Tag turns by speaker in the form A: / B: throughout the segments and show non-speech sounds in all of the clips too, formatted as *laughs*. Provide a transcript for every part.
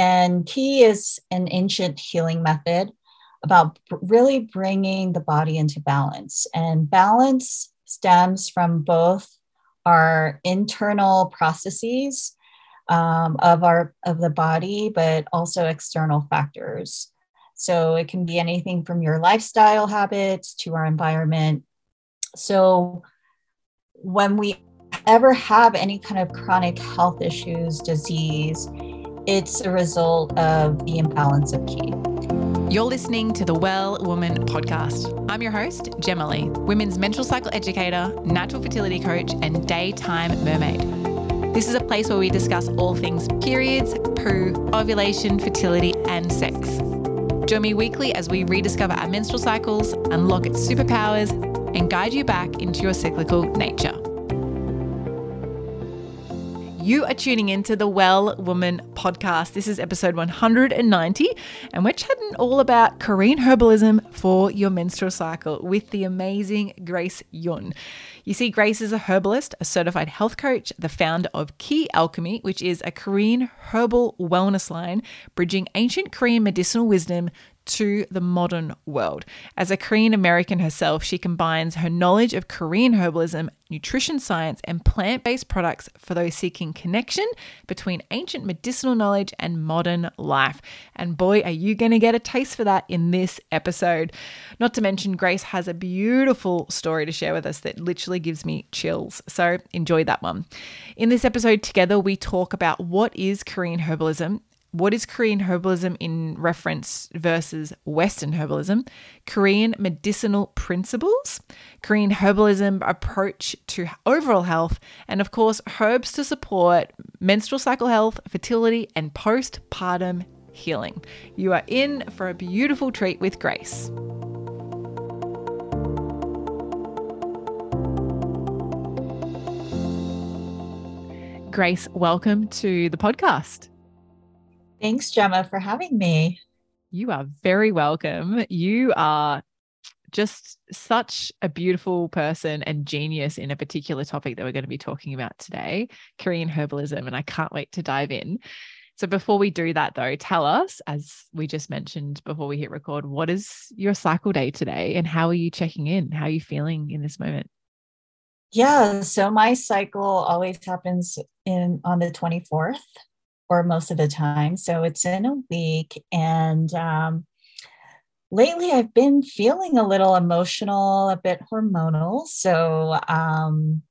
A: And Qi is an ancient healing method about really bringing the body into balance. And balance stems from both our internal processes um, of our of the body, but also external factors. So it can be anything from your lifestyle habits to our environment. So when we ever have any kind of chronic health issues, disease, it's a result of the imbalance of Qi.
B: You're listening to the Well Woman podcast. I'm your host, Gemma Lee, women's menstrual cycle educator, natural fertility coach, and daytime mermaid. This is a place where we discuss all things periods, poo, ovulation, fertility, and sex. Join me weekly as we rediscover our menstrual cycles, unlock its superpowers, and guide you back into your cyclical nature. You are tuning into the Well Woman podcast. This is episode 190, and we're chatting all about Korean herbalism for your menstrual cycle with the amazing Grace Yoon. You see, Grace is a herbalist, a certified health coach, the founder of Qi Alchemy, which is a Korean herbal wellness line bridging ancient Korean medicinal wisdom to the modern world. As a Korean American herself, she combines her knowledge of Korean herbalism, nutrition science, and plant based products for those seeking connection between ancient medicinal knowledge and modern life. And boy, are you going to get a taste for that in this episode. Not to mention, Grace has a beautiful story to share with us that literally gives me chills. So enjoy that one. In this episode, together, we talk about what is Korean herbalism what is Korean herbalism in reference versus Western herbalism, Korean medicinal principles, Korean herbalism approach to overall health, and of course, herbs to support menstrual cycle health, fertility, and postpartum healing. You are in for a beautiful treat with Grace. Grace, welcome to the podcast.
A: Thanks, Gemma, for having me.
B: You are very welcome. You are just such a beautiful person and genius in a particular topic that we're going to be talking about today Korean herbalism. And I can't wait to dive in. So, before we do that, though, tell us, as we just mentioned before we hit record, what is your cycle day today and how are you checking in? How are you feeling in this moment?
A: Yeah, so my cycle always happens in on the 24th or most of the time. So it's in a week. And um, lately I've been feeling a little emotional, a bit hormonal. So um,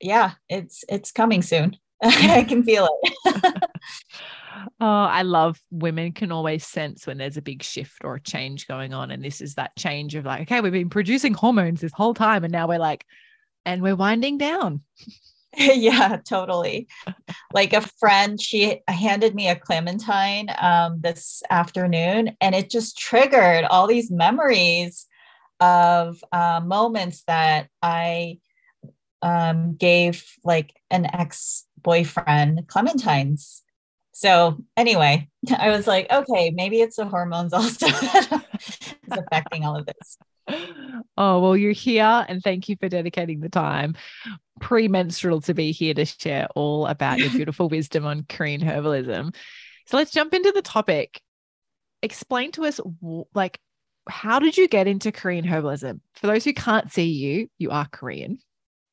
A: yeah, it's it's coming soon. *laughs* I can feel it. *laughs*
B: oh, I love women can always sense when there's a big shift or a change going on. And this is that change of like, okay, we've been producing hormones this whole time. And now we're like, and we're winding down. *laughs* *laughs*
A: yeah, totally. Like a friend, she handed me a clementine um, this afternoon, and it just triggered all these memories of uh, moments that I um, gave like an ex boyfriend clementines. So anyway, *laughs* I was like, okay, maybe it's the hormones also *laughs* is affecting all of this.
B: Oh, well, you're here and thank you for dedicating the time premenstrual to be here to share all about your *laughs* beautiful wisdom on Korean herbalism. So let's jump into the topic. Explain to us, like, how did you get into Korean herbalism? For those who can't see you, you are Korean,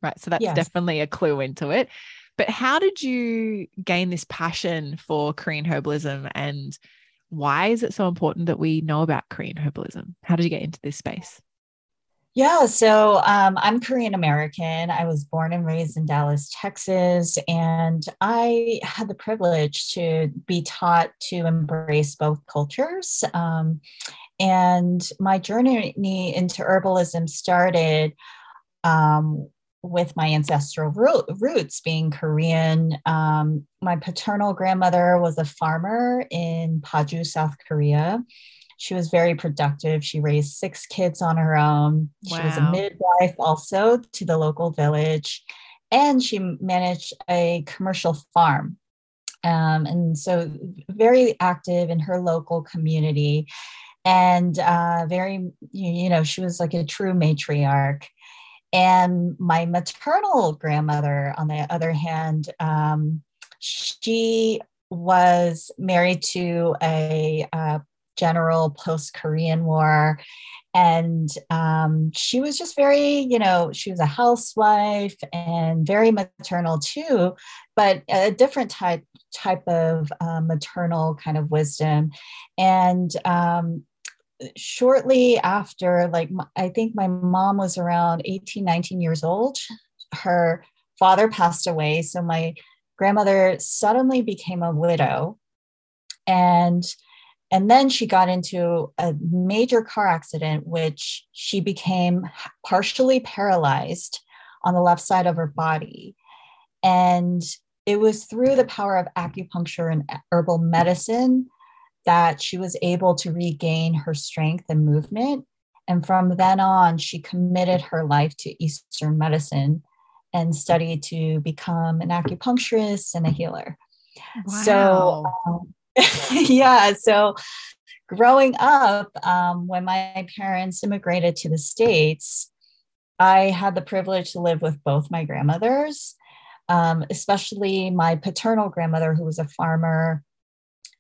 B: right? So that's yes. definitely a clue into it. But how did you gain this passion for Korean herbalism and why is it so important that we know about Korean herbalism? How did you get into this space?
A: Yeah, so um, I'm Korean American. I was born and raised in Dallas, Texas, and I had the privilege to be taught to embrace both cultures. Um, and my journey into herbalism started um, with my ancestral roots being Korean. Um, my paternal grandmother was a farmer in Paju, South Korea she was very productive. She raised six kids on her own. Wow. She was a midwife also to the local village, and she managed a commercial farm. Um, and so, very active in her local community, and uh, very, you know, she was like a true matriarch. And my maternal grandmother, on the other hand, um, she was married to a uh, general post Korean War. And um, she was just very, you know, she was a housewife and very maternal too, but a different type type of uh, maternal kind of wisdom. And um, shortly after, like I think my mom was around 18, 19 years old, her father passed away. So my grandmother suddenly became a widow. And and then she got into a major car accident, which she became partially paralyzed on the left side of her body. And it was through the power of acupuncture and herbal medicine that she was able to regain her strength and movement. And from then on, she committed her life to Eastern medicine and studied to become an acupuncturist and a healer. Wow. So, um, *laughs* yeah. So growing up, um, when my parents immigrated to the States, I had the privilege to live with both my grandmothers, um, especially my paternal grandmother, who was a farmer.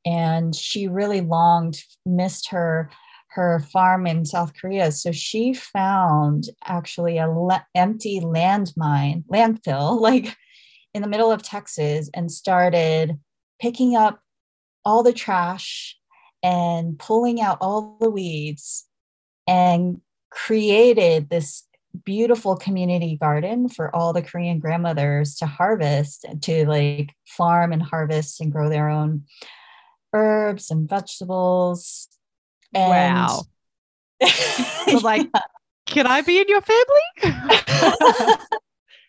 A: And she really longed, missed her her farm in South Korea. So she found actually a le- empty landmine, landfill, *laughs* like in the middle of Texas, and started picking up all the trash and pulling out all the weeds and created this beautiful community garden for all the Korean grandmothers to harvest to like farm and harvest and grow their own herbs and vegetables.
B: And wow. *laughs* like, can I be in your family? *laughs* *laughs*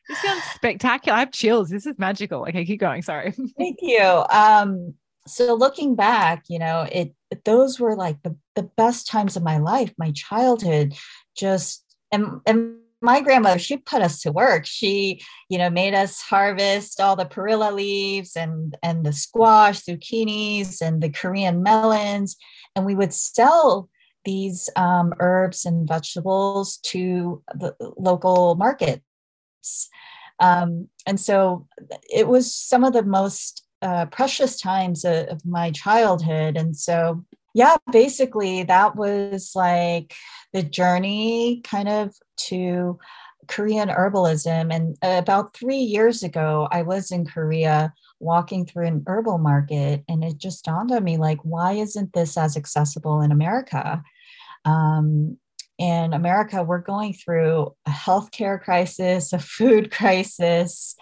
B: this sounds spectacular. I have chills. This is magical. Okay, keep going. Sorry.
A: Thank you. Um, so looking back you know it those were like the, the best times of my life my childhood just and, and my grandmother she put us to work. She you know made us harvest all the perilla leaves and and the squash zucchinis and the korean melons. And we would sell these um, herbs and vegetables to the local markets. Um, and so it was some of the most uh, precious times of, of my childhood. And so, yeah, basically, that was like the journey kind of to Korean herbalism. And about three years ago, I was in Korea walking through an herbal market, and it just dawned on me like, why isn't this as accessible in America? Um, in America, we're going through a healthcare crisis, a food crisis,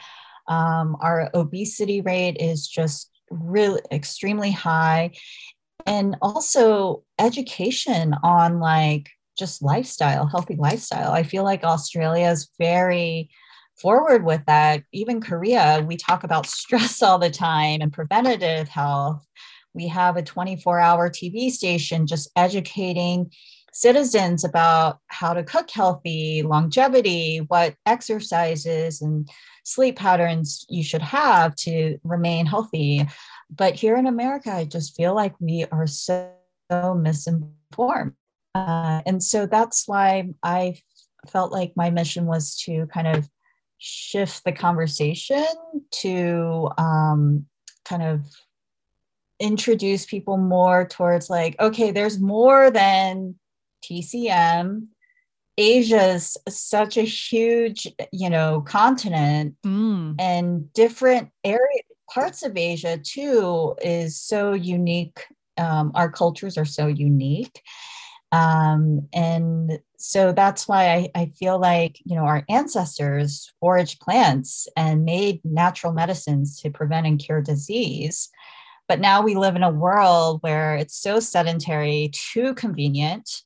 A: um, our obesity rate is just really extremely high. And also education on like just lifestyle, healthy lifestyle. I feel like Australia is very forward with that. Even Korea, we talk about *laughs* stress all the time and preventative health. We have a 24 hour TV station just educating citizens about how to cook healthy, longevity, what exercises and sleep patterns you should have to remain healthy. But here in America, I just feel like we are so, misinformed. Uh, and so that's why I felt like my mission was to kind of shift the conversation to um, kind of introduce people more towards like, okay, there's more than TCM Asia is such a huge, you know, continent, mm. and different area parts of Asia too is so unique. Um, our cultures are so unique, um, and so that's why I, I feel like you know our ancestors foraged plants and made natural medicines to prevent and cure disease. But now we live in a world where it's so sedentary, too convenient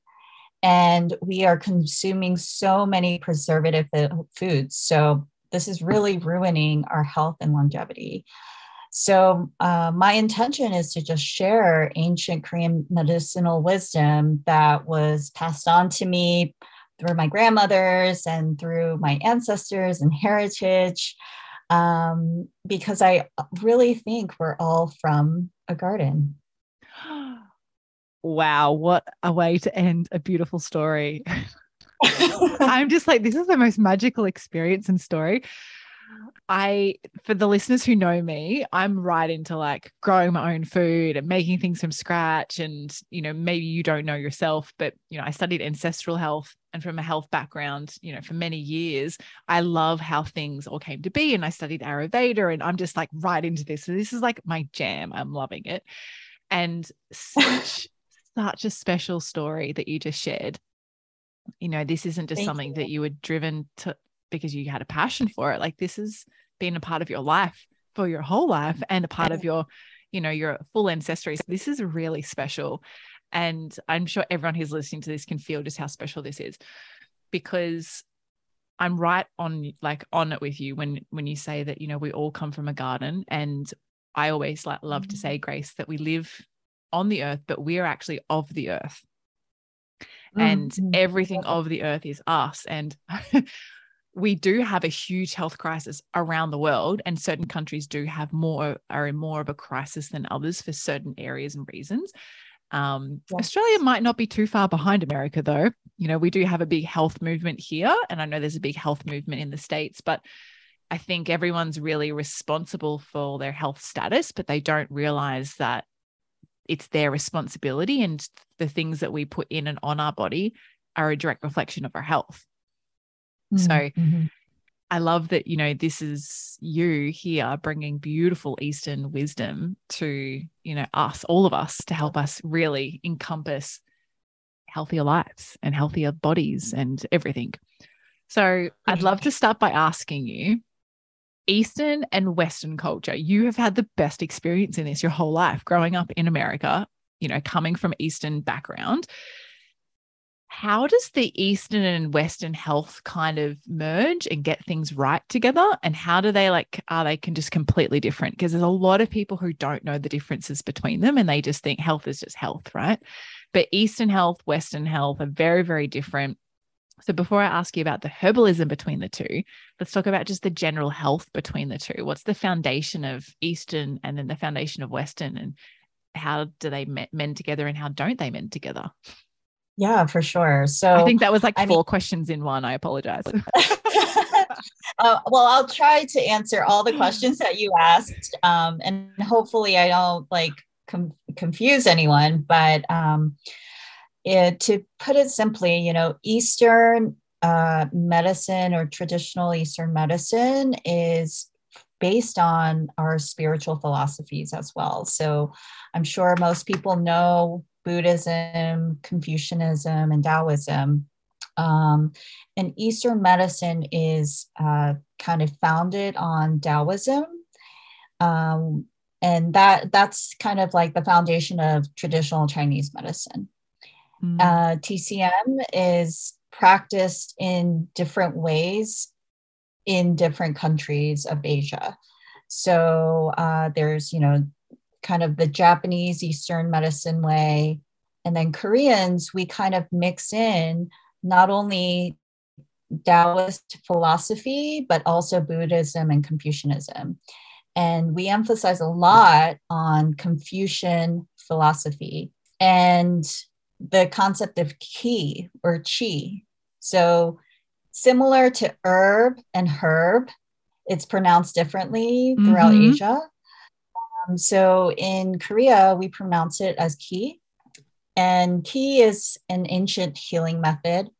A: and we are consuming so many preservative foods. So this is really ruining our health and longevity. So, uh, my intention is to just share ancient Korean medicinal wisdom that was passed on to me through my grandmothers and through my ancestors and heritage, um, because I really think we're all from a garden. *gasps*
B: wow, what a way to end a beautiful story. *laughs* I'm just like, this is the most magical experience and story. I, for the listeners who know me, I'm right into like growing my own food and making things from scratch. And, you know, maybe you don't know yourself, but, you know, I studied ancestral health and from a health background, you know, for many years, I love how things all came to be. And I studied Ayurveda and I'm just like right into this. So this is like my jam. I'm loving it. And such, *laughs* such a special story that you just shared. You know, this isn't just Thank something you. that you were driven to because you had a passion for it. Like this has been a part of your life for your whole life and a part of your, you know, your full ancestry. So this is really special. And I'm sure everyone who's listening to this can feel just how special this is because I'm right on like on it with you when when you say that, you know, we all come from a garden. And I always like love to say, mm. Grace, that we live on the earth, but we are actually of the earth. And mm-hmm. everything of the earth is us. And *laughs* we do have a huge health crisis around the world, and certain countries do have more are in more of a crisis than others for certain areas and reasons. Um, yes. Australia might not be too far behind America, though. You know, we do have a big health movement here, and I know there's a big health movement in the states, but I think everyone's really responsible for their health status, but they don't realize that it's their responsibility and the things that we put in and on our body are a direct reflection of our health. So mm-hmm. I love that, you know, this is you here bringing beautiful Eastern wisdom to, you know, us, all of us, to help us really encompass healthier lives and healthier bodies and everything. So I'd love to start by asking you Eastern and Western culture. You have had the best experience in this your whole life growing up in America, you know, coming from Eastern background how does the Eastern and Western health kind of merge and get things right together? And how do they like, are they can just completely different? Because there's a lot of people who don't know the differences between them and they just think health is just health, right? But Eastern health, Western health are very, very different. So before I ask you about the herbalism between the two, let's talk about just the general health between the two. What's the foundation of Eastern and then the foundation of Western and how do they mend together and how don't they mend together?
A: Yeah, for sure. So
B: I think that was like I four mean, questions in one. I apologize. *laughs*
A: uh, well, I'll try to answer all the questions that you asked, um, and hopefully, I don't like com- confuse anyone. But um, it, to put it simply, you know, Eastern uh, medicine or traditional Eastern medicine is based on our spiritual philosophies as well. So I'm sure most people know Buddhism, Confucianism, and Taoism. Um, and Eastern medicine is uh, kind of founded on Taoism. Um, and that that's kind of like the foundation of traditional Chinese medicine. Mm. Uh, TCM is practiced in different ways in different countries of Asia. So uh, there's, you know, kind of the Japanese Eastern medicine way. And then Koreans, we kind of mix in not only Taoist philosophy, but also Buddhism and Confucianism. And we emphasize a lot on Confucian philosophy and the concept of qi or qi. So, similar to herb and herb, it's pronounced differently throughout mm-hmm. Asia. Um, so in Korea, we pronounce it as ki. And ki is an ancient healing method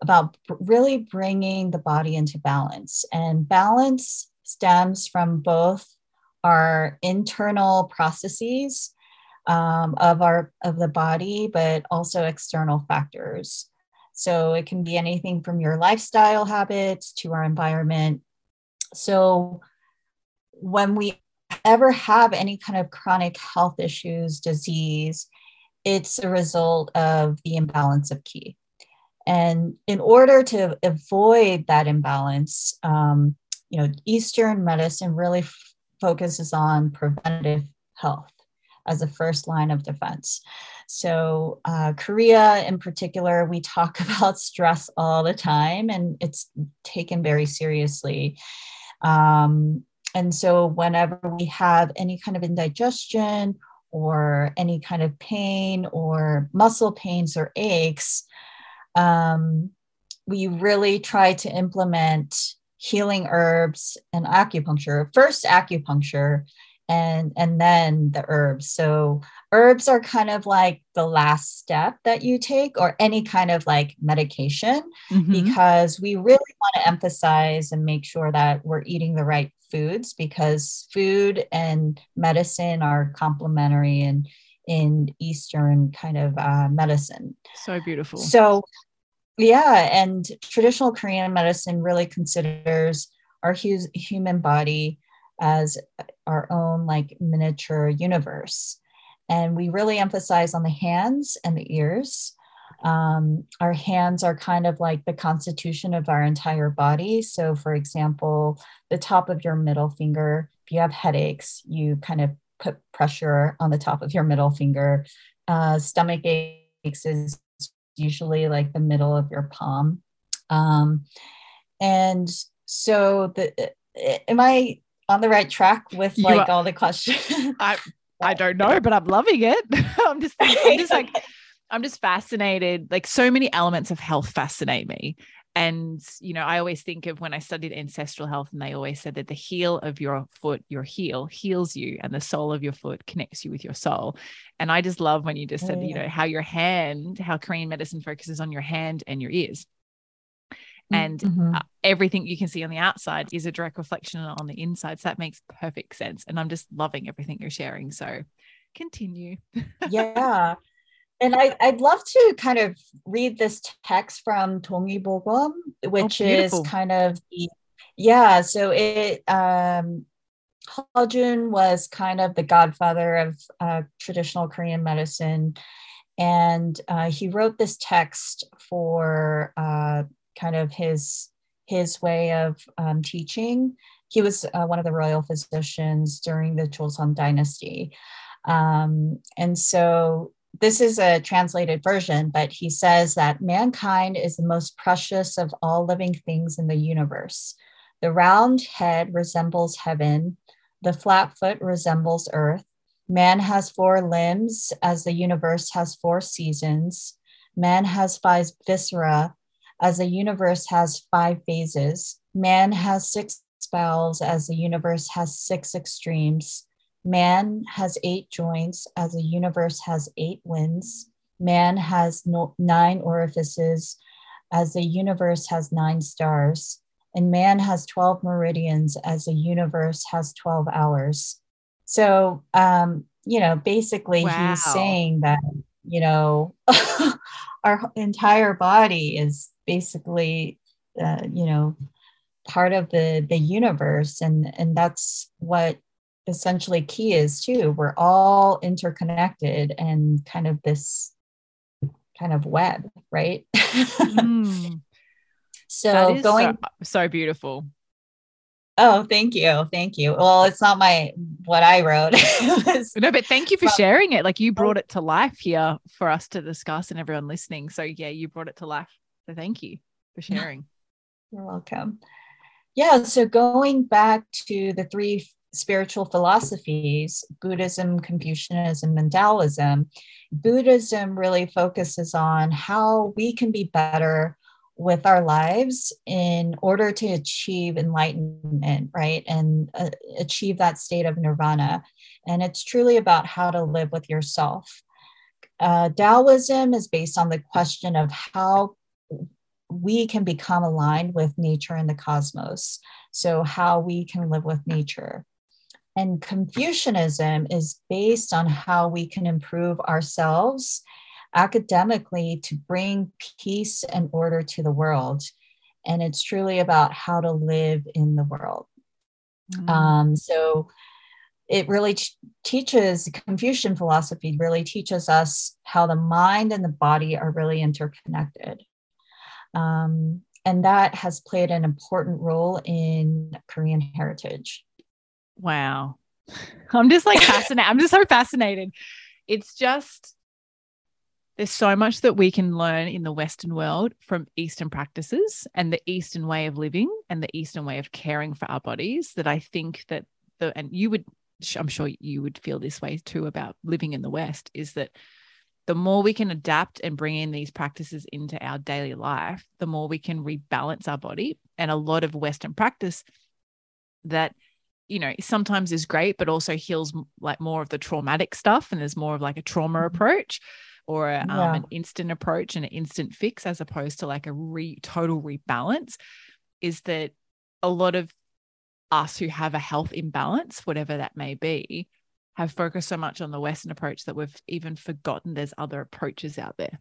A: about really bringing the body into balance. And balance stems from both our internal processes um, of our of the body, but also external factors. So it can be anything from your lifestyle habits to our environment. So when we ever have any kind of chronic health issues, disease, it's a result of the imbalance of ki. And in order to avoid that imbalance, um, you know, Eastern medicine really f- focuses on preventative health as a first line of defense. So, uh, Korea in particular, we talk *laughs* about stress all the time, and it's taken very seriously. Um, and so, whenever we have any kind of indigestion or any kind of pain or muscle pains or aches, um, we really try to implement healing herbs and acupuncture. First acupuncture and and then the herbs. So herbs are kind of like the last step that you take or any kind of like medication mm-hmm. because we really want to emphasize and make sure that we're eating the right foods because food and medicine are complementary and in Eastern kind of uh, medicine.
B: So beautiful.
A: So, yeah, and traditional Korean medicine really considers our hu- human body as our own like miniature universe. And we really emphasize on the hands and the ears. Um, our hands are kind of like the constitution of our entire body. So, for example, the top of your middle finger, if you have headaches, you kind of put pressure on the top of your middle finger. Uh, stomach aches is usually like the middle of your palm. Um, and so, the, am I on the right track with like all the questions? *laughs*
B: I I don't know, but I'm loving it. *laughs* I'm just I'm just like *laughs* I'm just fascinated. Like so many elements of health fascinate me. And, you know, I always think of when I studied ancestral health, and they always said that the heel of your foot, your heel, heals you, and the sole of your foot connects you with your soul. And I just love when you just said, you know, how your hand, how Korean medicine focuses on your hand and your ears. And mm-hmm. uh, everything you can see on the outside is a direct reflection on the inside. So that makes perfect sense. And I'm just loving everything you're sharing. So continue. *laughs*
A: yeah. And I, would love to kind of read this text from Donguibogam, which oh, is kind of the, yeah. So it, um, Heo was kind of the godfather of uh, traditional Korean medicine. And uh, he wrote this text for uh, kind of his his way of um, teaching. He was uh, one of the royal physicians during the Joseon dynasty. Um, and so this is a translated version, but he says that mankind is the most precious of all living things in the universe. The round head resembles heaven, the flat foot resembles earth. Man has four limbs, as the universe has four seasons. Man has five viscera, as the universe has five phases. Man has six bowels, as the universe has six extremes. Man has eight joints, as the universe has eight winds. Man has no, nine orifices, as the universe has nine stars. And man has 12 meridians, as the universe has 12 hours. So, um, you know, basically, wow. he's saying that, you know, *laughs* our entire body is basically, uh, you know, part of the the universe, and and that's what essentially ki is too. We're all interconnected and kind of this kind of web, right? mm. *laughs* So going
B: so, so beautiful.
A: Oh, thank you. Thank you. Well, it's not my what I wrote. *laughs*
B: no, but thank you for sharing it. Like you brought it to life here for us to discuss and everyone listening. So yeah, you brought it to life. So thank you for sharing.
A: You're welcome. Yeah, so going back to the three spiritual philosophies, Buddhism, Confucianism, and Taoism, Buddhism really focuses on how we can be better with our lives in order to achieve enlightenment, right? And uh, achieve that state of nirvana. And it's truly about how to live with yourself. Uh, Taoism is based on the question of how we can become aligned with nature and the cosmos. So, how we can live with nature. And Confucianism is based on how we can improve ourselves academically to bring peace and order to the world. And it's truly about how to live in the world. Mm-hmm. Um, so it really t- teaches Confucian philosophy, really teaches us how the mind and the body are really interconnected. Um, and that has played an important role in Korean heritage.
B: Wow. I'm just like fascinated. I'm just so fascinated. It's just there's so much that we can learn in the Western world from Eastern practices and the Eastern way of living and the Eastern way of caring for our bodies that I think that the, and you would, I'm sure you would feel this way too about living in the West, is that the more we can adapt and bring in these practices into our daily life, the more we can rebalance our body. And a lot of Western practice that, you know, sometimes is great, but also heals like more of the traumatic stuff. And there's more of like a trauma mm-hmm. approach or a, um, yeah. um, an instant approach and an instant fix as opposed to like a re total rebalance is that a lot of us who have a health imbalance, whatever that may be, have focused so much on the Western approach that we've even forgotten there's other approaches out there.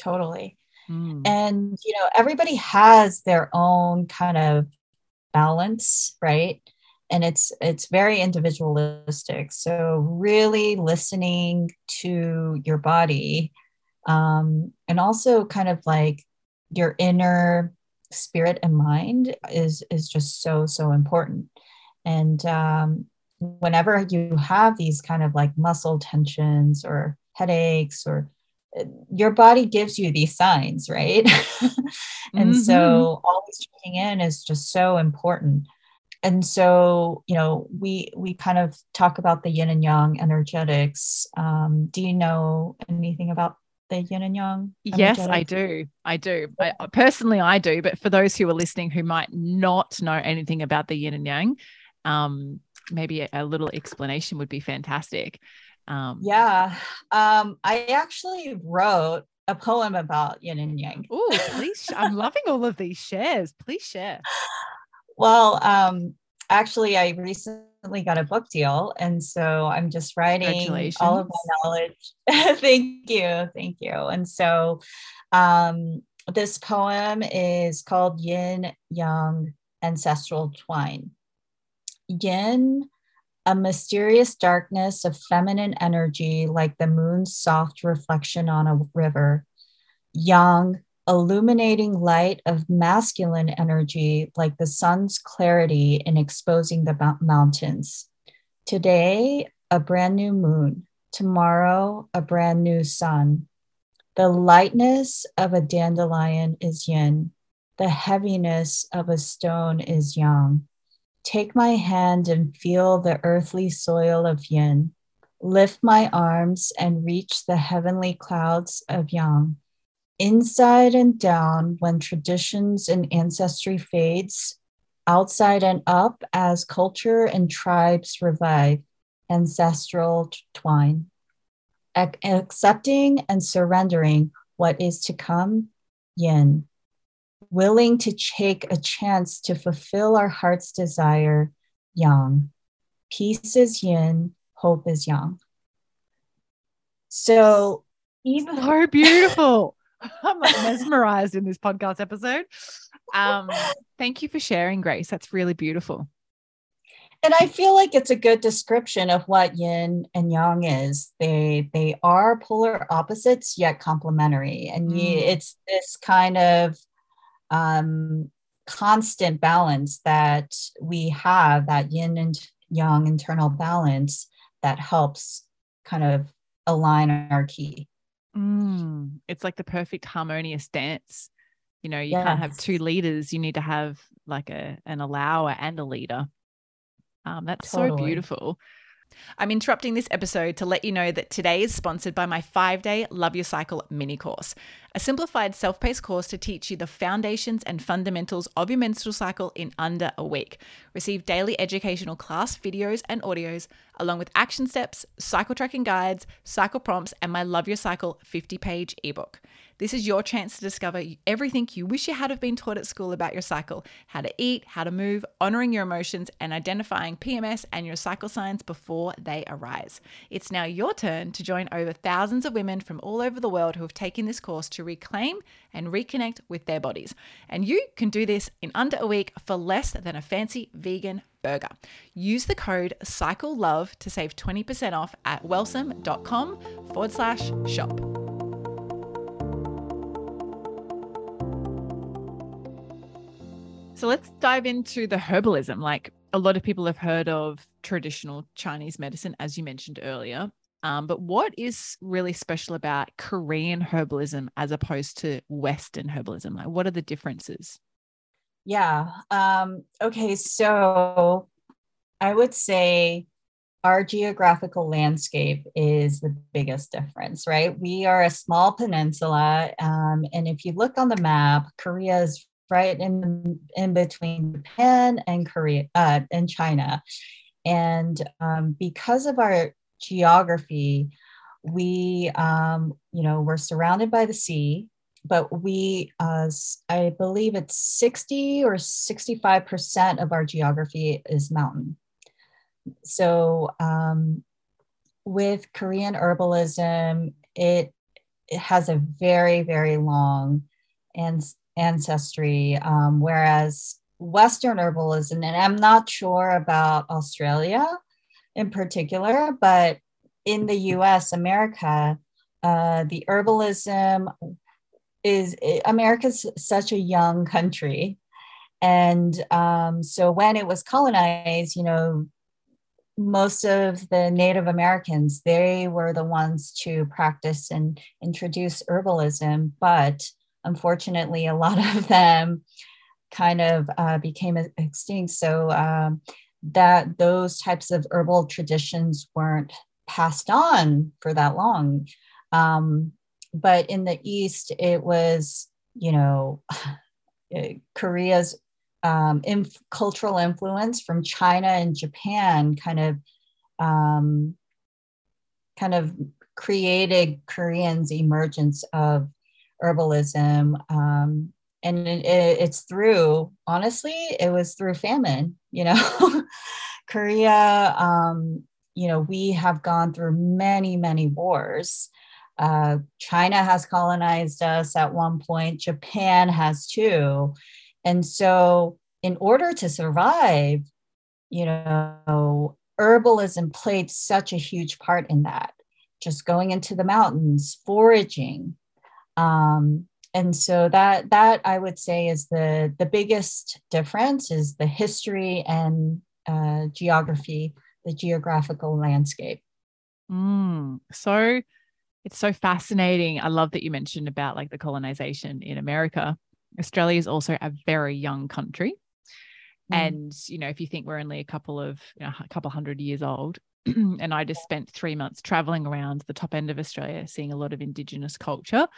A: Totally. Mm. And, you know, everybody has their own kind of balance, right? And it's it's very individualistic. So really listening to your body um, and also kind of like your inner spirit and mind is is just so so important and um, whenever you have these kind of like muscle tensions or headaches or uh, your body gives you these signs right *laughs* and mm-hmm. so always checking in is just so important and so you know we we kind of talk about the yin and yang energetics um, do you know anything about the yin and yang?
B: Yes, I do. I do. I, personally, I do. But for those who are listening who might not know anything about the yin and yang, um, maybe a, a little explanation would be fantastic.
A: Um, yeah. Um, I actually wrote a poem about yin and yang.
B: Oh, *laughs* please. I'm loving all of these shares. Please share.
A: Well, um, actually, I recently got a book deal. And so I'm just writing all of my knowledge. *laughs* thank you. Thank you. And so um, this poem is called Yin Yang Ancestral Twine. Yin, a mysterious darkness of feminine energy like the moon's soft reflection on a river. Yang, illuminating light of masculine energy like the sun's clarity in exposing the mountains. Today, a brand new moon. Tomorrow, a brand new sun. The lightness of a dandelion is yin. The heaviness of a stone is yang. Take my hand and feel the earthly soil of yin. Lift my arms and reach the heavenly clouds of yang inside and down when traditions and ancestry fades, outside and up as culture and tribes revive, ancestral twine. Ac- accepting and surrendering what is to come, yin. Willing to take a chance to fulfill our heart's desire, yang. Peace is yin, hope is yang. So,
B: even so beautiful. *laughs* I'm mesmerized in this podcast episode. Um, thank you for sharing, Grace. That's really beautiful.
A: And I feel like it's a good description of what yin and yang is. They they are polar opposites yet complementary, and mm. it's this kind of um, constant balance that we have that yin and yang internal balance that helps kind of align our ki.
B: Mm, it's like the perfect harmonious dance. You know, you yes. can't have two leaders. You need to have like a an allower and a leader. Um, that's totally. so beautiful. I'm interrupting this episode to let you know that today is sponsored by my five day Love Your Cycle mini course, a simplified self paced course to teach you the foundations and fundamentals of your menstrual cycle in under a week. Receive daily educational class videos and audios, along with action steps, cycle tracking guides, cycle prompts, and my Love Your Cycle 50 page ebook. This is your chance to discover everything you wish you had have been taught at school about your cycle how to eat, how to move, honoring your emotions, and identifying PMS and your cycle signs before they arise. It's now your turn to join over thousands of women from all over the world who have taken this course to reclaim and reconnect with their bodies. And you can do this in under a week for less than a fancy vegan burger. Use the code CycleLove to save 20% off at wellsome.com forward slash shop. So let's dive into the herbalism. Like a lot of people have heard of traditional Chinese medicine, as you mentioned earlier. Um, but what is really special about Korean herbalism as opposed to Western herbalism? Like, what are the differences?
A: Yeah. Um, okay. So I would say our geographical landscape is the biggest difference, right? We are a small peninsula. Um, and if you look on the map, Korea is right in, in between Japan and Korea uh, and China. And um, because of our geography, we, um, you know, we're surrounded by the sea, but we, uh, I believe it's 60 or 65% of our geography is mountain so um, with Korean herbalism, it, it has a very, very long and ancestry, um, whereas Western herbalism, and I'm not sure about Australia in particular, but in the US, America, uh, the herbalism is America's such a young country. And um, so when it was colonized, you know, most of the Native Americans, they were the ones to practice and introduce herbalism, but unfortunately, a lot of them kind of uh, became extinct. So um, that those types of herbal traditions weren't passed on for that long. Um, but in the East, it was, you know, *sighs* Korea's um, inf- cultural influence from China and Japan kind of um, kind of created Koreans' emergence of herbalism. Um, and it, it's through, honestly, it was through famine, you know. *laughs* Korea, um, you know, we have gone through many, many wars. Uh, China has colonized us at one point, Japan has too. And so, in order to survive, you know, herbalism played such a huge part in that. Just going into the mountains, foraging. Um, and so that that I would say is the the biggest difference is the history and uh, geography, the geographical landscape.
B: Mm, so it's so fascinating. I love that you mentioned about like the colonization in America Australia is also a very young country. Mm. And, you know, if you think we're only a couple of, you know, a couple hundred years old, *clears throat* and I just spent three months traveling around the top end of Australia, seeing a lot of Indigenous culture.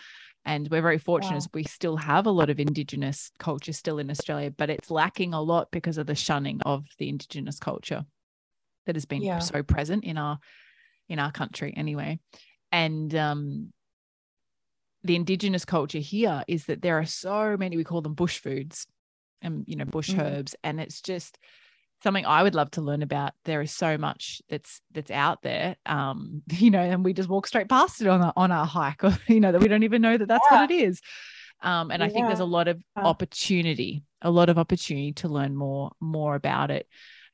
B: And we're very fortunate wow. we still have a lot of Indigenous culture still in Australia, but it's lacking a lot because of the shunning of the Indigenous culture that has been yeah. so present in our in our country anyway. And um, the indigenous culture here is that there are so many we call them bush foods and you know bush mm. herbs and it's just something I would love to learn about. There is so much that's that's out there, um, *laughs* you know, and we just walk straight past it on our, on our hike, or *laughs* you know that we don't even know that that's yeah. what it is. Um, and yeah. I think there's a lot of opportunity, a lot of opportunity to learn more more about it.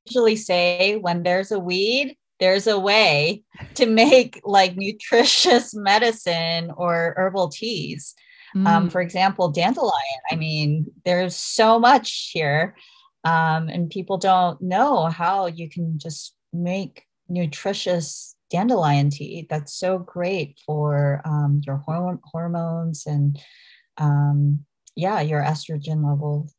A: Usually say when there's a weed, there's a way to make like nutritious *laughs* medicine or herbal teas. Um, mm. Um, for example, dandelion. I mean, there's so much here, um, and people don't know how you can just make nutritious dandelion tea. That's so great for um, your horm- hormones and um, yeah, your estrogen level.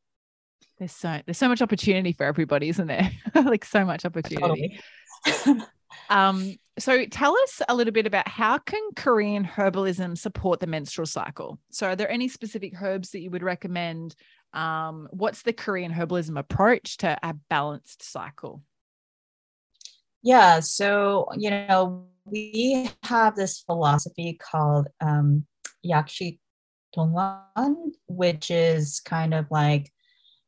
B: There's so there's so much opportunity for everybody, isn't there? *laughs* like so much opportunity. Totally. *laughs* Um, so tell us a little bit about how can Korean herbalism support the menstrual cycle? So are there any specific herbs that you would recommend? Um, what's the Korean herbalism approach to a balanced cycle?
A: Yeah, so you know, we have this philosophy called um, Yaksik Dongwon, which is kind of like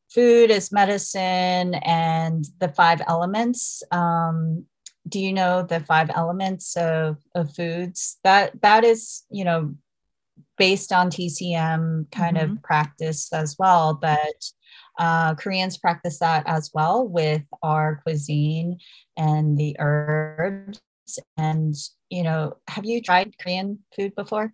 A: food is medicine and the five elements. Um, do you know the five elements of, of foods that that is you know based on tcm kind mm-hmm. of practice as well but uh, koreans practice that as well with our cuisine and the herbs and you know have you tried korean food before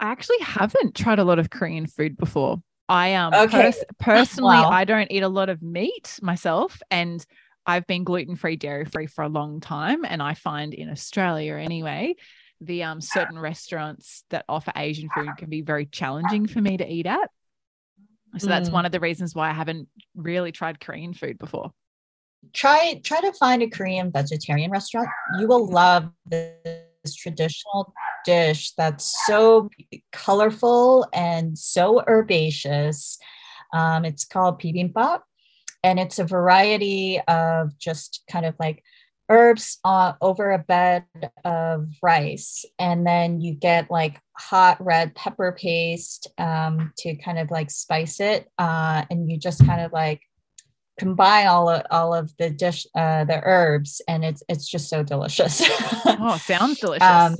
B: i actually haven't tried a lot of korean food before i um okay. pers- personally wow. i don't eat a lot of meat myself and I've been gluten free, dairy free for a long time. And I find in Australia anyway, the um, certain restaurants that offer Asian food can be very challenging for me to eat at. So that's mm. one of the reasons why I haven't really tried Korean food before.
A: try try to find a Korean vegetarian restaurant. You will love this traditional dish that's so colorful and so herbaceous. Um, it's called bibimbap, and it's a variety of just kind of like herbs uh, over a bed of rice. And then you get like hot red pepper paste um, to kind of like spice it uh, and you just kind of like combine all of all of the dish uh, the herbs and it's it's just so delicious. *laughs*
B: Oh sounds delicious. Um,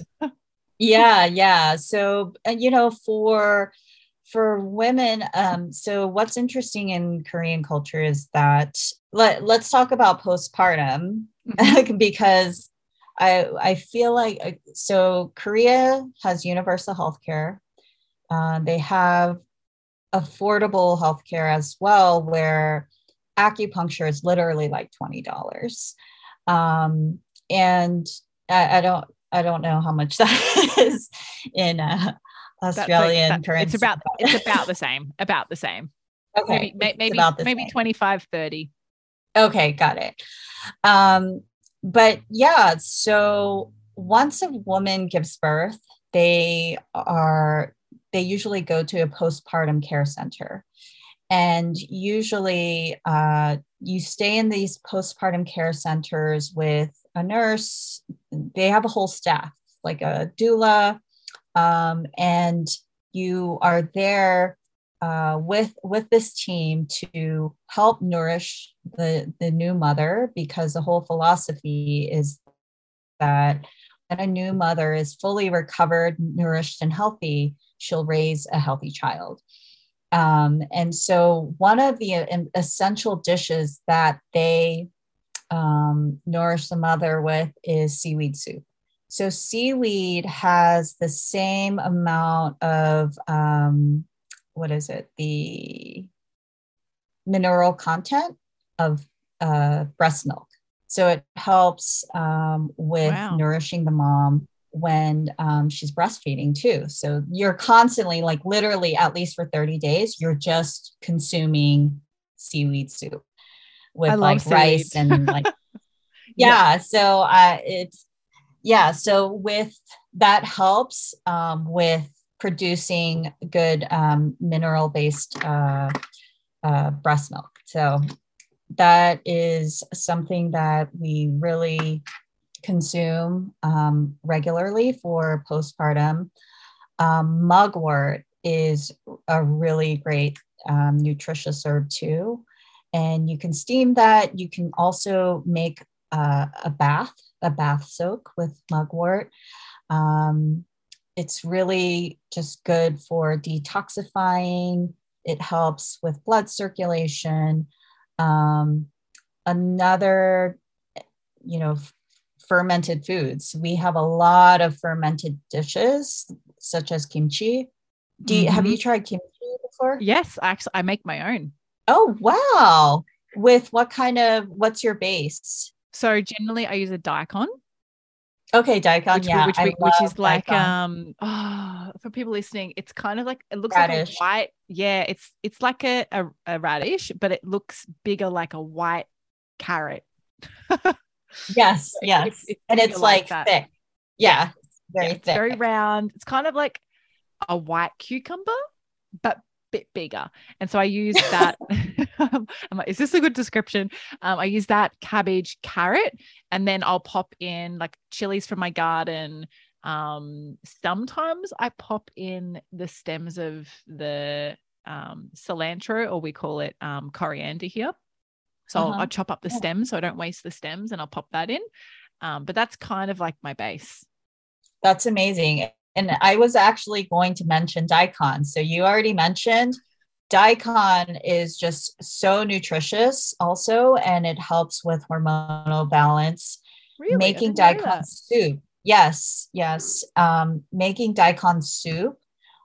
A: yeah yeah. So uh, you know for for women um, so what's interesting in korean culture is that let, let's talk about postpartum mm-hmm. *laughs* because I I feel like uh, so Korea has universal health care. Uh, they have affordable health care as well, where acupuncture is literally like twenty dollars, um, and I, I, don't I don't know how much *laughs* that is in uh, Australian like, that, currency.
B: It's about it's about the same. About the same. Okay, maybe maybe maybe 25, 30.
A: Okay, got it. Um, but yeah, so once a woman gives birth, they are they usually go to a postpartum care center. And usually uh, you stay in these postpartum care centers with a nurse. They have a whole staff, like a doula, um, and you are there uh, with with this team to help nourish the the new mother because the whole philosophy is that when a new mother is fully recovered, nourished, and healthy, she'll raise a healthy child. Um, and so, one of the essential dishes that they um, nourish the mother with is seaweed soup. So, seaweed has the same amount of um, what is it? The mineral content of uh, breast milk. So it helps um, with wow. nourishing the mom when um, she's breastfeeding too. So you're constantly like literally at least for 30 days you're just consuming seaweed soup with like rice and like *laughs* yeah, yeah, so uh, it's yeah so with that helps um, with producing good um, mineral based uh, uh, breast milk. So that is something that we really consume um, regularly for postpartum. Um, mugwort is a really great um, nutritious herb too. And you can steam that. You can also make uh, a bath, a bath soak with mugwort. Um, it's really just good for detoxifying. It helps with blood circulation. Um, another, you know, fermented foods. We have a lot of fermented dishes, such as kimchi. Do you, mm-hmm. have you tried kimchi before?
B: Yes, actually, I make my own.
A: Oh wow! With what kind of? What's your base?
B: So generally, I use a daikon.
A: Okay, daikon.
B: Which,
A: yeah,
B: which, which, which is like daikon. um oh, for people listening, it's kind of like it looks radish. like a white. Yeah, it's it's like a, a, a radish, but it looks bigger like a white carrot. *laughs*
A: yes, yes, it's, it's and it's like, like thick. Yeah, very yeah, thick,
B: very round. It's kind of like a white cucumber, but bit bigger. And so I use that. *laughs* *laughs* I'm like, is this a good description? Um, I use that cabbage, carrot, and then I'll pop in like chilies from my garden. Um, sometimes I pop in the stems of the um, cilantro, or we call it um, coriander here. So uh-huh. I'll, I'll, chop up the stems so I don't waste the stems and I'll pop that in. Um, but that's kind of like my base.
A: That's amazing and I was actually going to mention daikon. So you already mentioned daikon is just so nutritious also, and it helps with hormonal balance. Really? Making daikon soup. Yes, yes. Um, making daikon soup.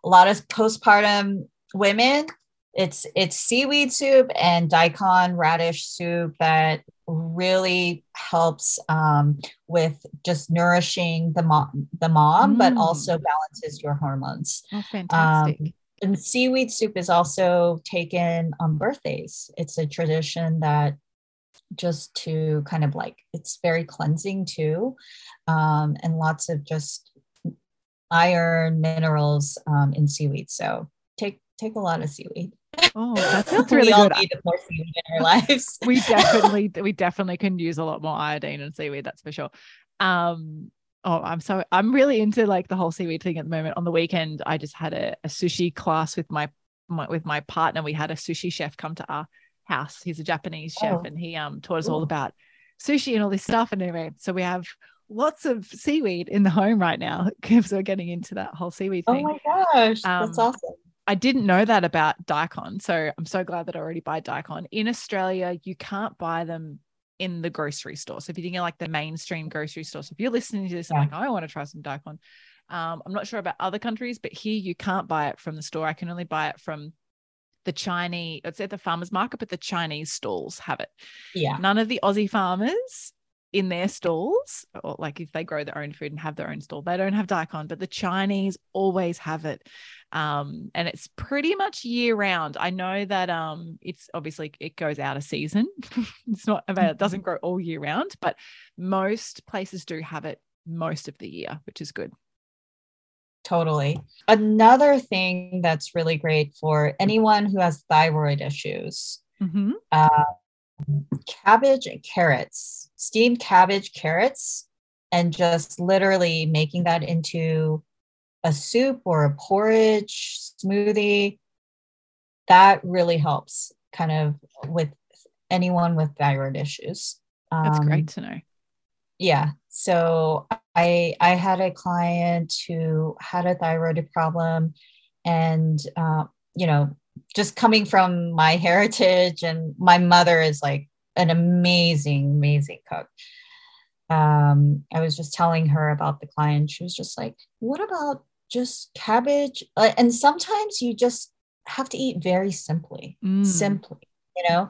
A: A lot of postpartum women it's it's seaweed soup and daikon radish soup that really helps um, with just nourishing the mom the mom mm. but also balances your hormones
B: oh fantastic um,
A: and seaweed soup is also taken on birthdays it's a tradition that just to kind of like it's very cleansing too, um, and lots of just iron minerals um, in seaweed. So take take a lot of seaweed.
B: Oh, that sounds really we
A: all
B: good.
A: need more seaweed in our *laughs* lives.
B: we definitely we definitely can use a lot more iodine and seaweed. That's for sure. Um, oh, I'm so I'm really into like the whole seaweed thing at the moment. On the weekend, I just had a, a sushi class with my, my with my partner. We had a sushi chef come to our house. He's a Japanese chef, oh. and he um taught us all about sushi and all this stuff. And anyway, so we have lots of seaweed in the home right now *laughs* because we're getting into that whole seaweed
A: oh
B: thing.
A: Oh my gosh, um, that's awesome.
B: I didn't know that about daikon. So I'm so glad that I already buy daikon. In Australia, you can't buy them in the grocery store. So if you're thinking like the mainstream grocery store, so if you're listening to this yeah. and like, oh, I want to try some daikon. Um, I'm not sure about other countries, but here you can't buy it from the store. I can only buy it from the Chinese, it's at the farmer's market, but the Chinese stalls have it.
A: Yeah.
B: None of the Aussie farmers in their stalls, or like if they grow their own food and have their own stall, they don't have daikon, but the Chinese always have it. Um, and it's pretty much year round. I know that um, it's obviously it goes out of season. *laughs* it's not about it doesn't mm-hmm. grow all year round, but most places do have it most of the year, which is good.
A: Totally. Another thing that's really great for anyone who has thyroid issues.
B: Mm-hmm.
A: Uh, cabbage and carrots, steamed cabbage, carrots, and just literally making that into a soup or a porridge smoothie. That really helps kind of with anyone with thyroid issues.
B: That's um, great to know.
A: Yeah. So I I had a client who had a thyroid problem and uh, you know just coming from my heritage and my mother is like an amazing amazing cook. Um, i was just telling her about the client. She was just like what about just cabbage? Uh, and sometimes you just have to eat very simply mm. simply you know?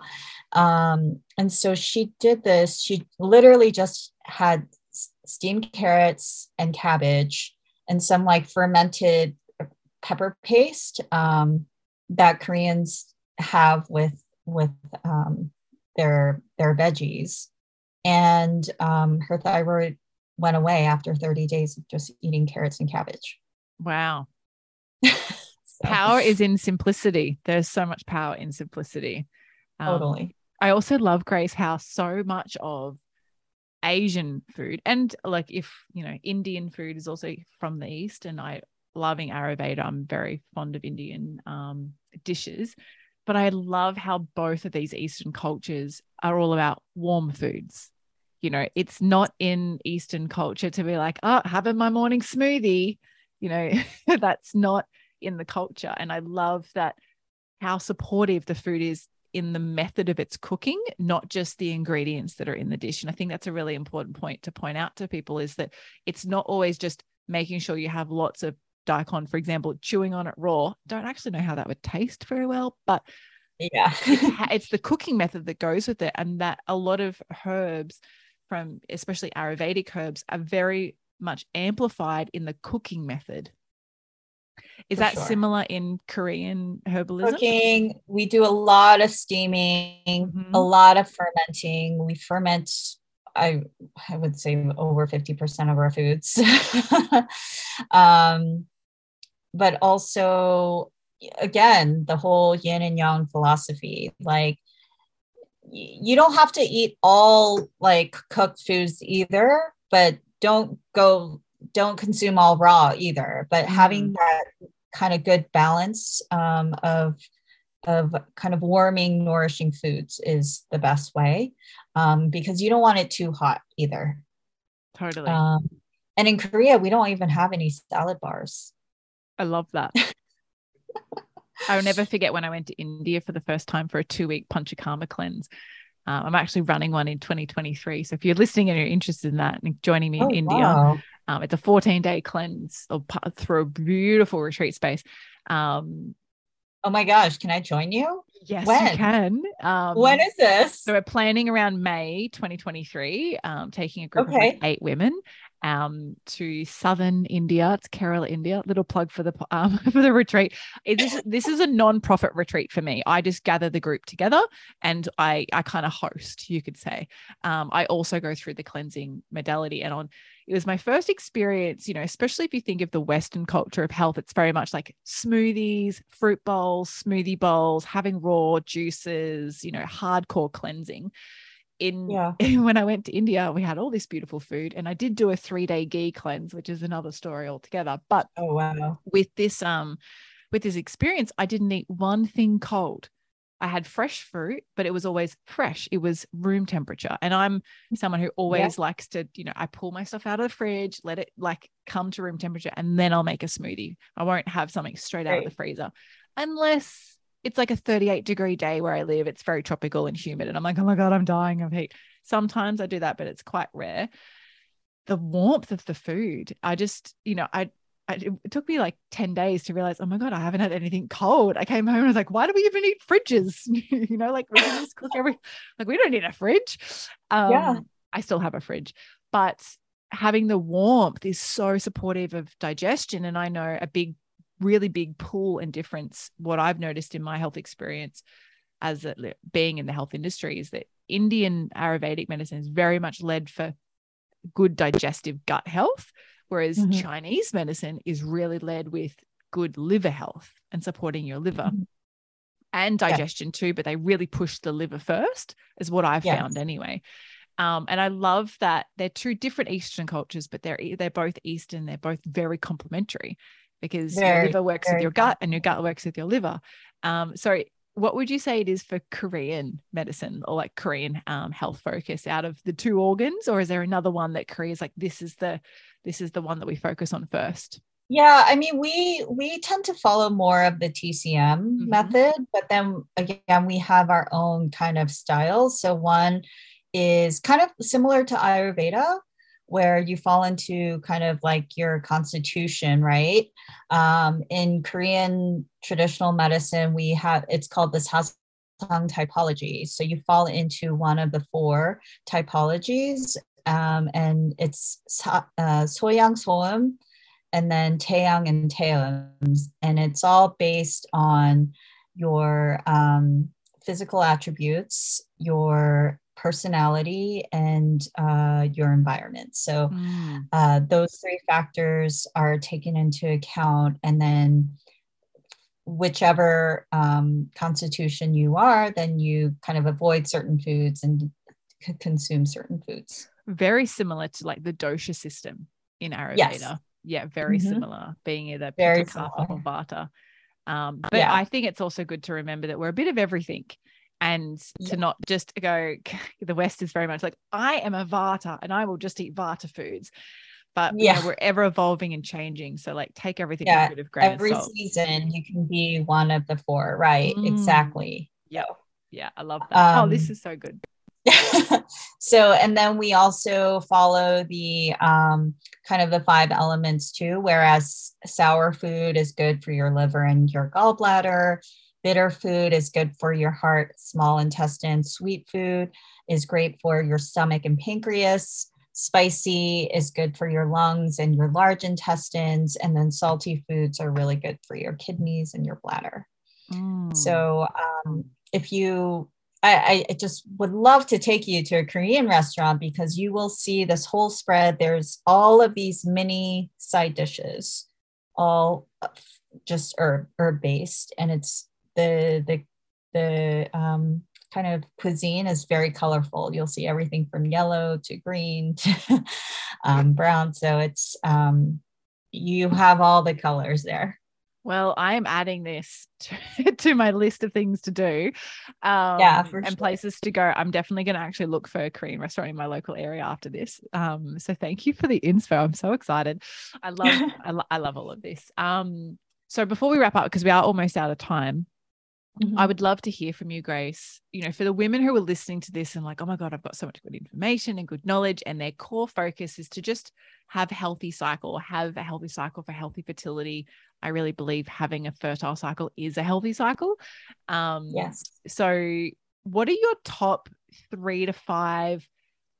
A: Um, and so she did this. She literally just had steamed carrots and cabbage and some like fermented pepper paste um, that Koreans have with with um, their their veggies, and um, her thyroid went away after 30 days of just eating carrots and cabbage.
B: Wow. *laughs* so. Power is in simplicity. There's so much power in simplicity.
A: Um, totally.
B: I also love Grace how so much of Asian food and like if you know Indian food is also from the east and I loving Ayurveda. I'm very fond of Indian um, dishes, but I love how both of these Eastern cultures are all about warm foods. You know, it's not in Eastern culture to be like, oh, having my morning smoothie. You know, *laughs* that's not in the culture. And I love that how supportive the food is in the method of its cooking, not just the ingredients that are in the dish. And I think that's a really important point to point out to people is that it's not always just making sure you have lots of daikon, for example, chewing on it raw, don't actually know how that would taste very well, but
A: yeah,
B: it's, *laughs* it's the cooking method that goes with it, and that a lot of herbs from especially Ayurvedic herbs are very much amplified in the cooking method. Is For that sure. similar in Korean herbalism?
A: Cooking, we do a lot of steaming, mm-hmm. a lot of fermenting. We ferment I I would say over 50% of our foods. *laughs* um, but also again the whole yin and yang philosophy like you don't have to eat all like cooked foods either but don't go don't consume all raw either but having that kind of good balance um, of of kind of warming nourishing foods is the best way um, because you don't want it too hot either.
B: Totally.
A: Um, and in korea we don't even have any salad bars
B: I love that. *laughs* I'll never forget when I went to India for the first time for a two week Panchakarma cleanse. Uh, I'm actually running one in 2023. So if you're listening and you're interested in that and joining me in oh, India, wow. um, it's a 14 day cleanse or, through a beautiful retreat space. Um,
A: oh my gosh, can I join you?
B: Yes, when? you can.
A: Um, when is this?
B: So we're planning around May 2023, um, taking a group okay. of eight women, um, to southern India. It's Kerala, India. Little plug for the um, *laughs* for the retreat. It is this is a non-profit retreat for me. I just gather the group together and I I kind of host, you could say. Um, I also go through the cleansing modality, and on it was my first experience. You know, especially if you think of the Western culture of health, it's very much like smoothies, fruit bowls, smoothie bowls, having raw juices. You know, hardcore cleansing in yeah. *laughs* when I went to India, we had all this beautiful food, and I did do a three day ghee cleanse, which is another story altogether. But
A: oh wow,
B: with this um, with this experience, I didn't eat one thing cold. I had fresh fruit, but it was always fresh. It was room temperature. And I'm someone who always yeah. likes to, you know, I pull my stuff out of the fridge, let it like come to room temperature, and then I'll make a smoothie. I won't have something straight out of the freezer unless it's like a 38 degree day where I live. It's very tropical and humid. And I'm like, oh my God, I'm dying of heat. Sometimes I do that, but it's quite rare. The warmth of the food, I just, you know, I, I it took me like 10 days to realize, oh my God, I haven't had anything cold. I came home and I was like, why do we even need fridges? *laughs* you know, like we just cook every, like we don't need a fridge. Um, yeah. I still have a fridge, but having the warmth is so supportive of digestion. And I know a big really big pull and difference what i've noticed in my health experience as a, being in the health industry is that indian ayurvedic medicine is very much led for good digestive gut health whereas mm-hmm. chinese medicine is really led with good liver health and supporting your liver mm-hmm. and digestion yeah. too but they really push the liver first is what i've yes. found anyway um, and I love that they're two different Eastern cultures, but they're they're both Eastern. They're both very complementary because very, your liver works with your gut and your gut works with your liver. Um, so what would you say it is for Korean medicine or like Korean um, health focus out of the two organs, or is there another one that Korea is like this is the this is the one that we focus on first?
A: Yeah, I mean we we tend to follow more of the TCM mm-hmm. method, but then again we have our own kind of styles. So one is kind of similar to Ayurveda, where you fall into kind of like your constitution, right? Um, in Korean traditional medicine, we have it's called the Sasang typology. So you fall into one of the four typologies, um, and it's uh, Soyang Soum, and then Taeyang and Taeum, and it's all based on your um, physical attributes, your personality and uh, your environment. So mm. uh, those three factors are taken into account, and then whichever um, constitution you are, then you kind of avoid certain foods and c- consume certain foods.
B: Very similar to like the dosha system in Ayurveda. Yes. Yeah, very mm-hmm. similar, being either Pitta, Kapha, or Vata. Um, but yeah. I think it's also good to remember that we're a bit of everything and yeah. to not just go *laughs* the west is very much like i am a vata and i will just eat vata foods. But yeah you know, we're ever evolving and changing so like take everything yeah.
A: every season you can be one of the four right mm. exactly.
B: Yeah yeah i love that. Um, oh this um, is so good. *laughs*
A: so and then we also follow the um, kind of the five elements too whereas sour food is good for your liver and your gallbladder Bitter food is good for your heart, small intestine. Sweet food is great for your stomach and pancreas. Spicy is good for your lungs and your large intestines. And then salty foods are really good for your kidneys and your bladder. Mm. So um, if you I, I, just would love to take you to a Korean restaurant because you will see this whole spread. There's all of these mini side dishes, all just herb herb based, and it's the the the um, kind of cuisine is very colorful. You'll see everything from yellow to green to *laughs* um, brown. So it's um, you have all the colors there.
B: Well, I'm adding this to, *laughs* to my list of things to do. Um,
A: yeah,
B: and sure. places to go. I'm definitely going to actually look for a Korean restaurant in my local area after this. Um, so thank you for the info. I'm so excited. I love, *laughs* I, lo- I love all of this. Um, so before we wrap up, because we are almost out of time, Mm-hmm. I would love to hear from you, Grace. You know, for the women who are listening to this and like, oh my God, I've got so much good information and good knowledge, and their core focus is to just have healthy cycle, have a healthy cycle for healthy fertility. I really believe having a fertile cycle is a healthy cycle.
A: Um, yes.
B: So, what are your top three to five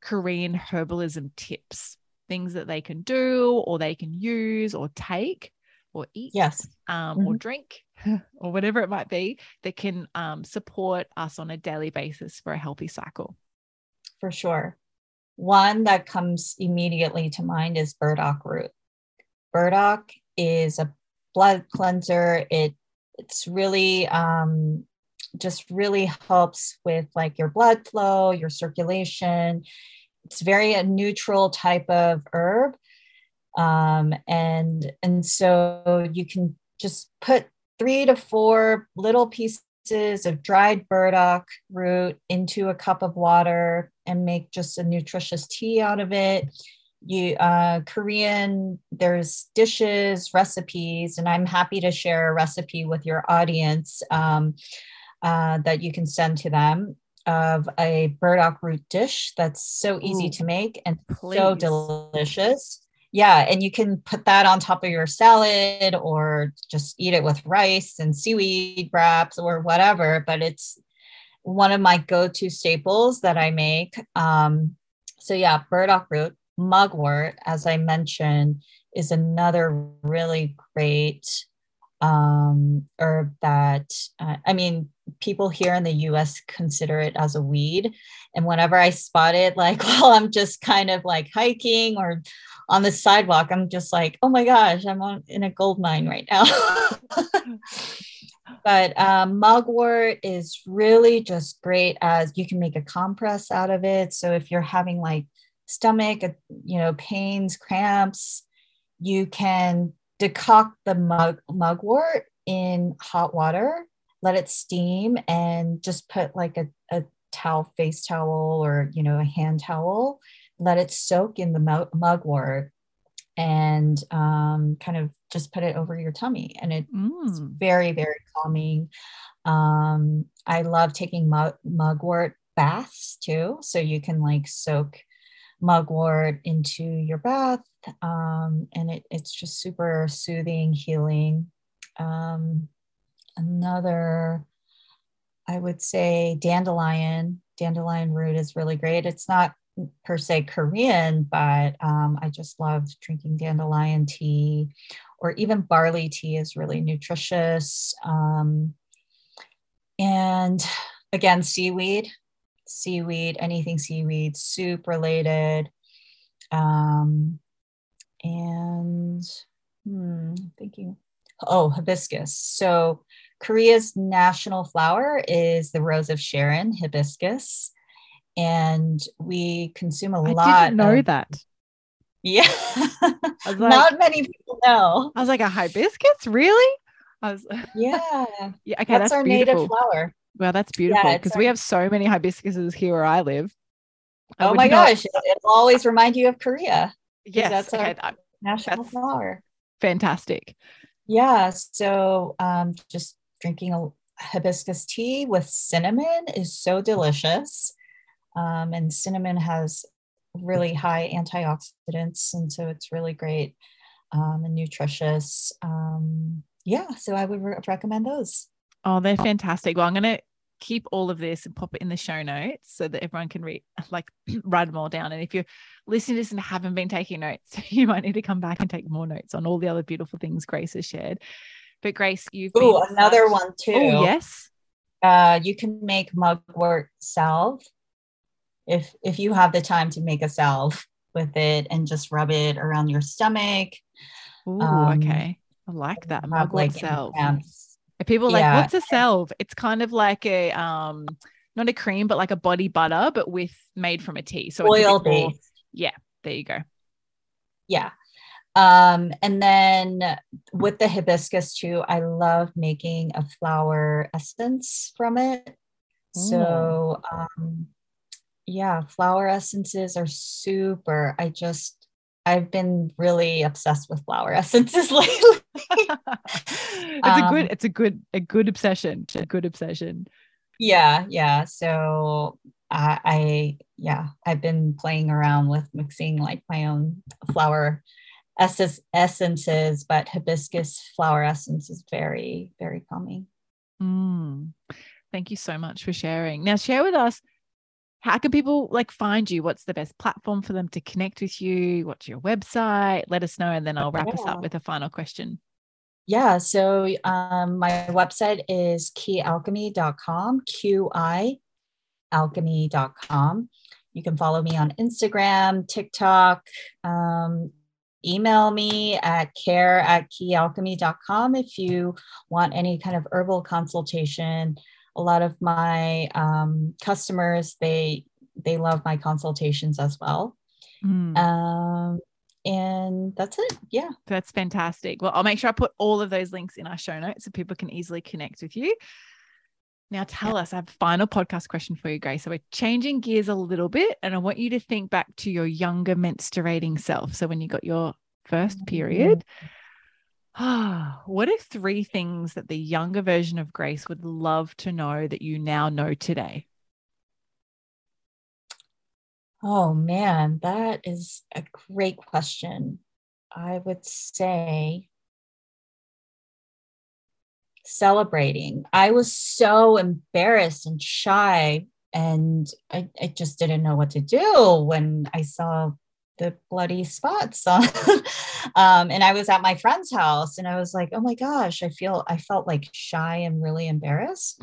B: Korean herbalism tips things that they can do or they can use or take or eat
A: yes
B: um, mm-hmm. or drink *laughs* or whatever it might be that can um, support us on a daily basis for a healthy cycle.
A: For sure. One that comes immediately to mind is burdock root. Burdock is a blood cleanser. It it's really um, just really helps with like your blood flow your circulation. It's very a neutral type of herb um, and and so you can just put three to four little pieces of dried burdock root into a cup of water and make just a nutritious tea out of it you uh, korean there's dishes recipes and i'm happy to share a recipe with your audience um, uh, that you can send to them of a burdock root dish that's so easy Ooh, to make and please. so delicious. Yeah, and you can put that on top of your salad or just eat it with rice and seaweed wraps or whatever. But it's one of my go to staples that I make. Um, so, yeah, burdock root, mugwort, as I mentioned, is another really great um, herb that, uh, I mean, people here in the US consider it as a weed. And whenever I spot it, like *laughs* while I'm just kind of like hiking or on the sidewalk, I'm just like, oh my gosh, I'm on, in a gold mine right now. *laughs* but um, mugwort is really just great as you can make a compress out of it. So if you're having like stomach, uh, you know, pains, cramps, you can decoct the mug, mugwort in hot water let it steam and just put like a, a towel, face towel, or, you know, a hand towel, let it soak in the mugwort and um, kind of just put it over your tummy. And it's mm. very, very calming. Um, I love taking mug- mugwort baths too. So you can like soak mugwort into your bath. Um, and it, it's just super soothing, healing. Um, another, I would say dandelion. Dandelion root is really great. It's not per se Korean, but um, I just love drinking dandelion tea or even barley tea is really nutritious. Um, and again, seaweed, seaweed, anything seaweed, soup related. Um, and hmm, thinking, oh, hibiscus. So Korea's national flower is the rose of Sharon, hibiscus. And we consume a
B: I
A: lot.
B: I didn't know
A: of,
B: that.
A: Yeah. *laughs* *laughs* Like, Not many people know.
B: I was like, a hibiscus? Really? I was *laughs*
A: Yeah.
B: yeah. Okay. That's, that's our beautiful.
A: native flower.
B: Well, that's beautiful because yeah, we have so many hibiscuses here where I live.
A: oh my not... gosh. It'll always remind you of Korea.
B: Yes.
A: That's our okay, national that's flower.
B: Fantastic.
A: Yeah. So um, just drinking a hibiscus tea with cinnamon is so delicious. Um, and cinnamon has really high antioxidants, and so it's really great um, and nutritious. Um, yeah, so I would re- recommend those.
B: Oh, they're fantastic. Well, I'm going to keep all of this and pop it in the show notes so that everyone can read, *clears throat* like, *clears throat* write them all down. And if you're listening to this and haven't been taking notes, *laughs* you might need to come back and take more notes on all the other beautiful things Grace has shared. But Grace, you've
A: oh another such... one too.
B: Oh yes.
A: Uh, you can make mugwort salve if if you have the time to make a salve with it and just rub it around your stomach.
B: Oh, um, okay. I like that mugwort like salve. People yeah. like, what's a salve? It's kind of like a um, not a cream, but like a body butter, but with made from a tea. So
A: oil based.
B: Yeah, there you go.
A: Yeah. Um, and then with the hibiscus too, I love making a flower essence from it. So um, yeah, flower essences are super. I just I've been really obsessed with flower *laughs* essences lately. *laughs*
B: it's um, a good, um, it's a good, a good obsession. A good obsession.
A: Yeah, yeah. So I, I yeah, I've been playing around with mixing like my own flower essences, but hibiscus flower essence is very, very calming.
B: Mm. Thank you so much for sharing. Now, share with us how can people like find you? What's the best platform for them to connect with you? What's your website? Let us know, and then I'll wrap yeah. us up with a final question.
A: Yeah, so um, my website is keyalchemy.com, qialchemy.com, Q I alchemy.com. You can follow me on Instagram, TikTok, um, email me at care at qialchemy.com if you want any kind of herbal consultation. A lot of my um, customers, they they love my consultations as well. Mm. Um, and that's it. Yeah.
B: That's fantastic. Well, I'll make sure I put all of those links in our show notes so people can easily connect with you. Now, tell yeah. us, I have a final podcast question for you, Grace. So, we're changing gears a little bit, and I want you to think back to your younger menstruating self. So, when you got your first period, ah, Ah, what are three things that the younger version of Grace would love to know that you now know today?
A: Oh, man, that is a great question. I would say celebrating. I was so embarrassed and shy, and I, I just didn't know what to do when I saw the bloody spots on. *laughs* um, and I was at my friend's house, and I was like, "Oh my gosh!" I feel I felt like shy and really embarrassed.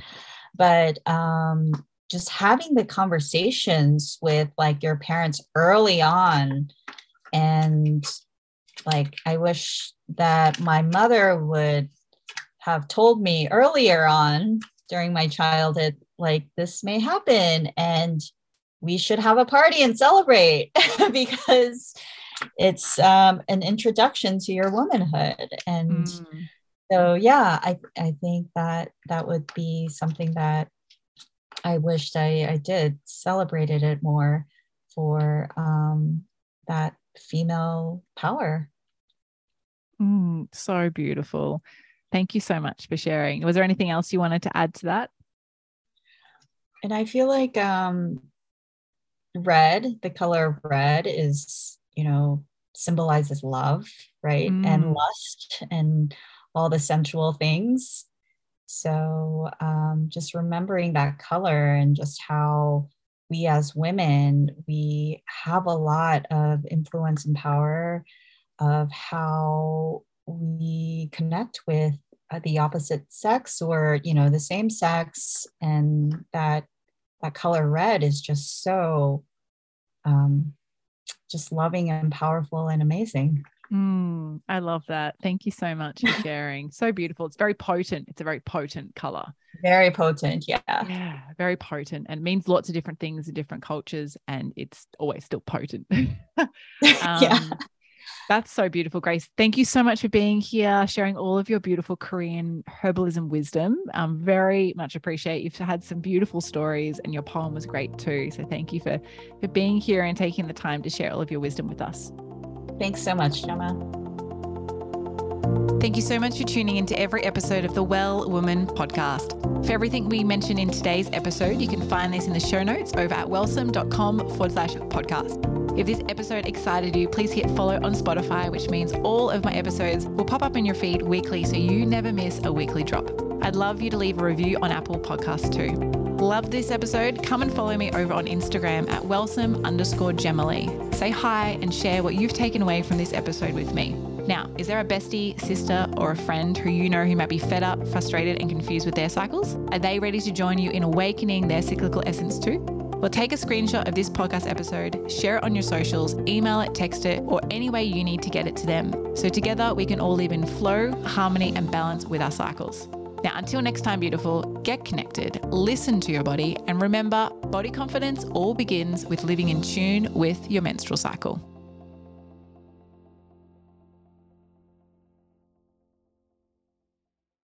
A: But um, just having the conversations with like your parents early on, and like I wish that my mother would have told me earlier on during my childhood, like this may happen and we should have a party and celebrate *laughs* because it's um, an introduction to your womanhood. And mm. so, yeah, I, I think that that would be something that I wished I, I did celebrated it more for um, that female power.
B: Mm, so beautiful. Thank you so much for sharing. Was there anything else you wanted to add to that?
A: And I feel like um, red, the color of red is, you know, symbolizes love, right? Mm. And lust and all the sensual things. So um, just remembering that color and just how we as women, we have a lot of influence and power of how we connect with uh, the opposite sex or you know the same sex and that that color red is just so um just loving and powerful and amazing.
B: Mm, i love that. Thank you so much for *laughs* sharing. So beautiful. It's very potent. It's a very potent color.
A: Very potent yeah.
B: Yeah very potent and means lots of different things in different cultures and it's always still potent. *laughs* *laughs* Um, yeah that's so beautiful, Grace. Thank you so much for being here, sharing all of your beautiful Korean herbalism wisdom. Um, very much appreciate you've had some beautiful stories, and your poem was great too. So thank you for for being here and taking the time to share all of your wisdom with us.
A: Thanks so much, Gemma.
B: Thank you so much for tuning into every episode of the Well Woman podcast. For everything we mentioned in today's episode, you can find this in the show notes over at wellsome.com forward slash podcast. If this episode excited you, please hit follow on Spotify, which means all of my episodes will pop up in your feed weekly so you never miss a weekly drop. I'd love you to leave a review on Apple Podcasts too. Love this episode? Come and follow me over on Instagram at wellsome underscore jemalee. Say hi and share what you've taken away from this episode with me. Now, is there a bestie, sister, or a friend who you know who might be fed up, frustrated, and confused with their cycles? Are they ready to join you in awakening their cyclical essence too? Well, take a screenshot of this podcast episode, share it on your socials, email it, text it, or any way you need to get it to them. So together we can all live in flow, harmony, and balance with our cycles. Now, until next time, beautiful, get connected, listen to your body, and remember body confidence all begins with living in tune with your menstrual cycle.